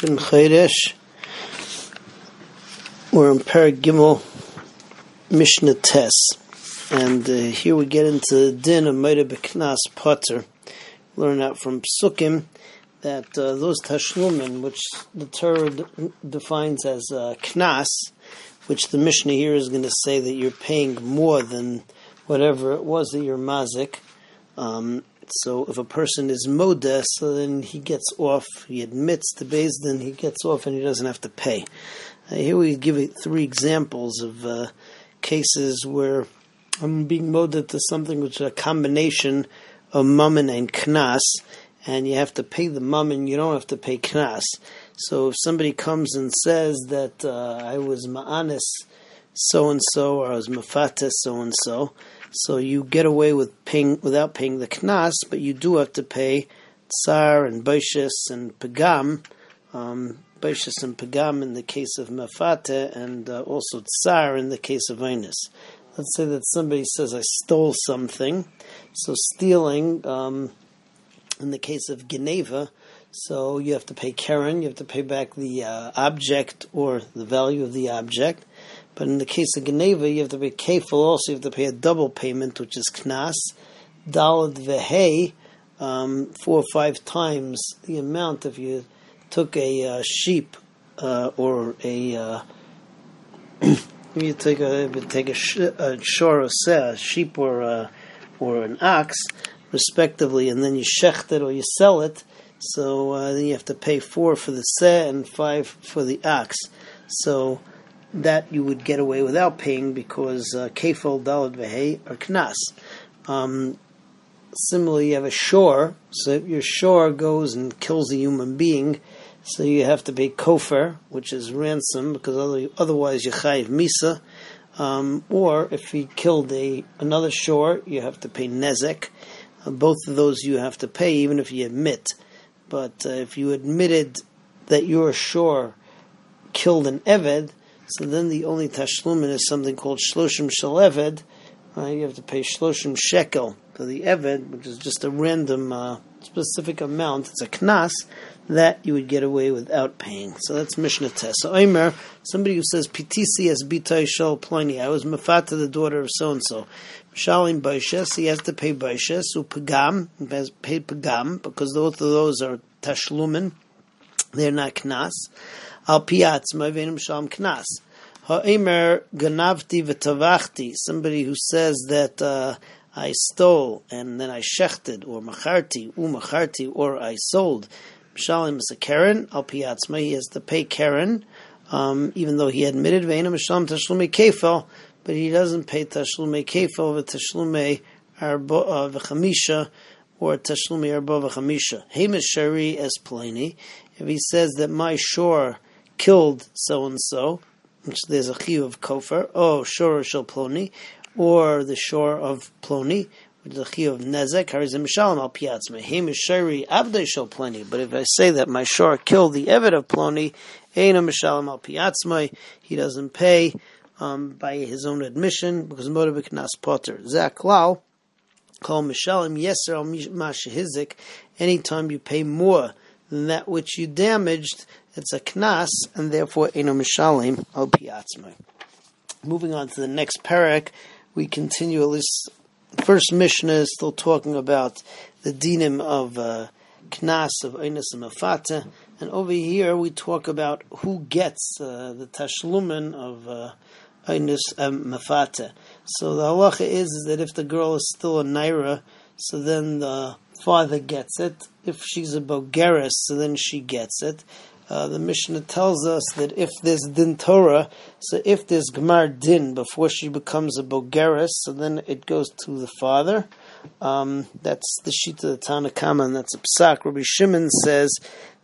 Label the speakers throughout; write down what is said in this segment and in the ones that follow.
Speaker 1: Ben Chodesh. We're in Perek Gimel, Mishnah Tes, and uh, here we get into the din of Meida Beknas Potter. Learn out from Psukim that uh, those Tashlumin, which the Torah d- defines as uh, Knas, which the Mishnah here is going to say that you're paying more than whatever it was that you're mazik. Um, so if a person is modest, so then he gets off, he admits to Beis Din, he gets off and he doesn't have to pay. Uh, here we give three examples of uh, cases where I'm being moded to something which is a combination of mammon and knas, and you have to pay the mammon, you don't have to pay knas. So if somebody comes and says that uh, I was ma'anis so and so, or I was mafates so and so, so you get away with paying without paying the knas, but you do have to pay tsar and baishis and pagam, um, baishis and pagam in the case of mafate, and uh, also tsar in the case of einus. Let's say that somebody says I stole something, so stealing um, in the case of Geneva. So you have to pay Karen, you have to pay back the uh, object or the value of the object. But in the case of Geneva, you have to be careful Also, you have to pay a double payment, which is knas, dalad vehe, um, four or five times the amount if you took a uh, sheep uh, or a uh, you take a take a, sh- a a sheep or a, or an ox, respectively, and then you shecht it or you sell it. So uh, then you have to pay four for the seh and five for the ox. So that you would get away without paying because uh, kefil dalad vehe are knas. Um, similarly, you have a shore. So if your shore goes and kills a human being, so you have to pay kofar, which is ransom, because otherwise you chayiv misa. Um, or if he killed a another shore, you have to pay nezek. Uh, both of those you have to pay, even if you admit. But uh, if you admitted that your shore killed an eved, so then the only tashlumin is something called shloshim shel eved. Right? You have to pay shloshim shekel for the eved, which is just a random uh, specific amount. It's a knas that you would get away without paying. So that's Mishnah Tes. So Omer, somebody who says as bitay shel ploni, I was mafata the daughter of so and so. Shalim baishes, he has to pay baishes. So pagam, he has paid pagam because both of those are tashlumin. They're not knas. Al piatz ma'ivenim shalom knas. Ha'emer ganavti v'tavachti. Somebody who says that uh, I stole and then I shechted, or macharti, umacharti or I sold. Mishalim is a Karen. Al piatzma, he has to pay Karen, um, even though he admitted ve'enim shalom tashlume kefel, but he doesn't pay tashlume kefel v'tashlume arba uh, v'chamisha or tashlume arba v'chamisha. Hamish shari es pleni. If he says that my shore killed so and so, which there's a chiyuv of kofar, oh shore shel ploni, or the shore of ploni, which is a chiyuv of nezek, harizim shalom al piatzme, him shari avdei shel ploni. But if I say that my shore killed the eved of ploni, eina mishalom al piatzme, he doesn't pay um, by his own admission because motivik nas potter. Zaklal, call mishalim yeser al mashihizik. Anytime you pay more than that which you damaged, it's a knas, and therefore eno mishalim al piatzmai. Moving on to the next perek, we continue at least first Mishnah is still talking about the dinim of uh, knas of einas and and over here we talk about who gets uh, the tashlumen of uh, einas and mafata. So the halacha is, is that if the girl is still a naira, so then the father gets it. If she's a bogeres, so then she gets it. Uh, the Mishnah tells us that if there's din Torah, so if there's Gemar din before she becomes a Bogeris, so then it goes to the father. Um, that's the sheet of the Tanna Kamma, and that's a psak. Rabbi Shimon says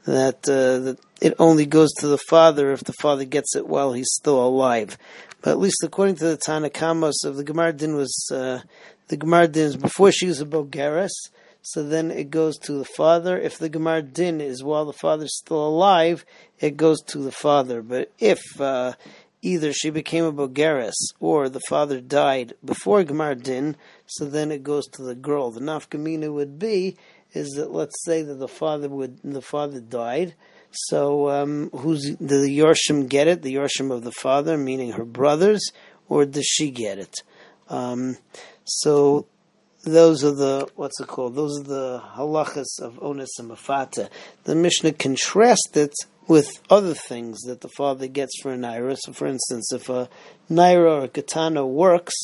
Speaker 1: that, uh, that it only goes to the father if the father gets it while he's still alive. But at least according to the Tanna Kamma, so the Gemar din was uh, the Gemar din is before she was a Bogeris so then it goes to the father. If the Gemar Din is while the father's still alive, it goes to the father. But if uh, either she became a Bogeres or the father died before Gemar Din, so then it goes to the girl. The nafkamina would be is that let's say that the father would the father died, So, um, who's did the Yorshim get it? The Yorshim of the father, meaning her brothers, or does she get it? Um, so, those are the what's it called? Those are the halachas of ones and mafata. The Mishnah contrasts it with other things that the father gets for a naira. So, for instance, if a naira or a katana works,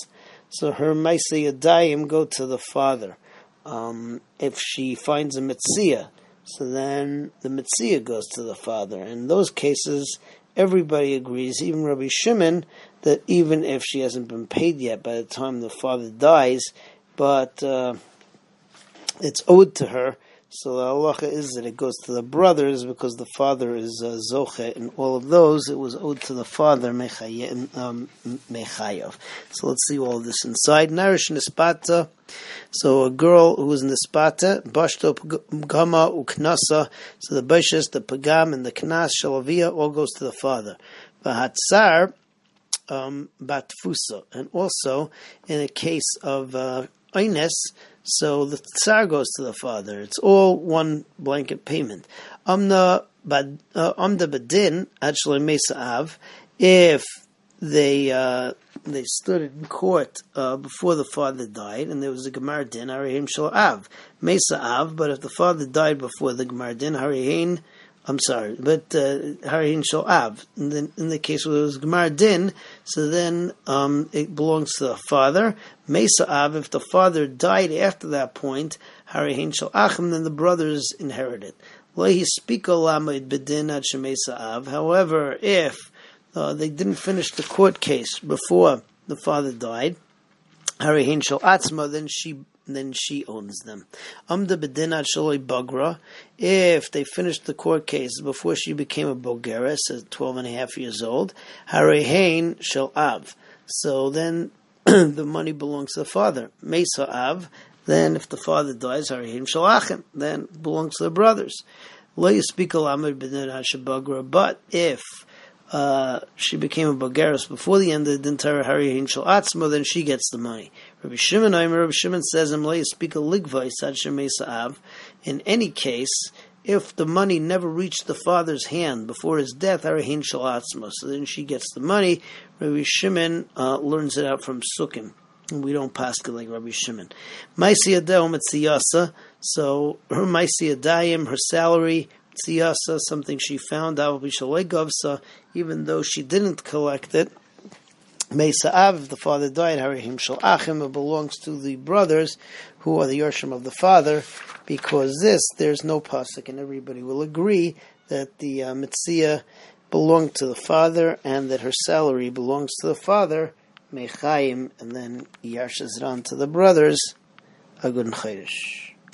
Speaker 1: so her yadayim go to the father. Um, if she finds a mitzia, so then the mitzia goes to the father. In those cases, everybody agrees, even Rabbi Shimon, that even if she hasn't been paid yet by the time the father dies, but uh, it's owed to her, so the halacha is that it goes to the brothers because the father is uh, zoche, and all of those it was owed to the father mechayev. Um, so let's see all this inside. Narish nispata. So a girl who was in the spata, bashto gama uknasa. So the bashas, the pagam, and the knas shalavia all goes to the father. Vahatzar um, batfusa, and also in a case of uh, so the tsar goes to the father. It's all one blanket payment. Uh, amda badin actually mesa'av if they uh, they stood in court uh, before the father died, and there was a gemar din harihim shal av mesa av. But if the father died before the gemar din harihin I'm sorry, but Harihin uh, Shal Av. In the, in the case where it was Gemar Din, so then um, it belongs to the father. Mesa Av, if the father died after that point, Harihin Shal Achim, then the brothers inherit it. However, if uh, they didn't finish the court case before the father died, Harihin Shal Atzma, then she then she owns them. Amda bedinat shaloi bagra. If they finished the court case before she became a bogera, at 12 and a half years old, harehain shall av. So then the money belongs to the father. Mesa av. Then if the father dies, harehain shall achim. Then belongs to the brothers. But if uh, she became a Bogeres before the end of the entire Harihin Shal Atzma, then she gets the money. Rabbi Shimon, Rabbi Shimon says, speak a ligvai av. In any case, if the money never reached the father's hand before his death, Harihin Shal Atzma, so then she gets the money. Rabbi Shimon uh, learns it out from Sukkim. We don't pass it like Rabbi Shimon. Maisi Adayim Etziyasa, so her Maisi Adayim, her salary, Tziyasa, something she found even though she didn't collect it. Mesa'av, if the father died, Harihim Shal Achim, it belongs to the brothers who are the Yershim of the father, because this, there's no pasuk, and everybody will agree that the uh, Mitzia belonged to the father and that her salary belongs to the father, Mechaim, and then Yarshes to the brothers, Agun Chayrish.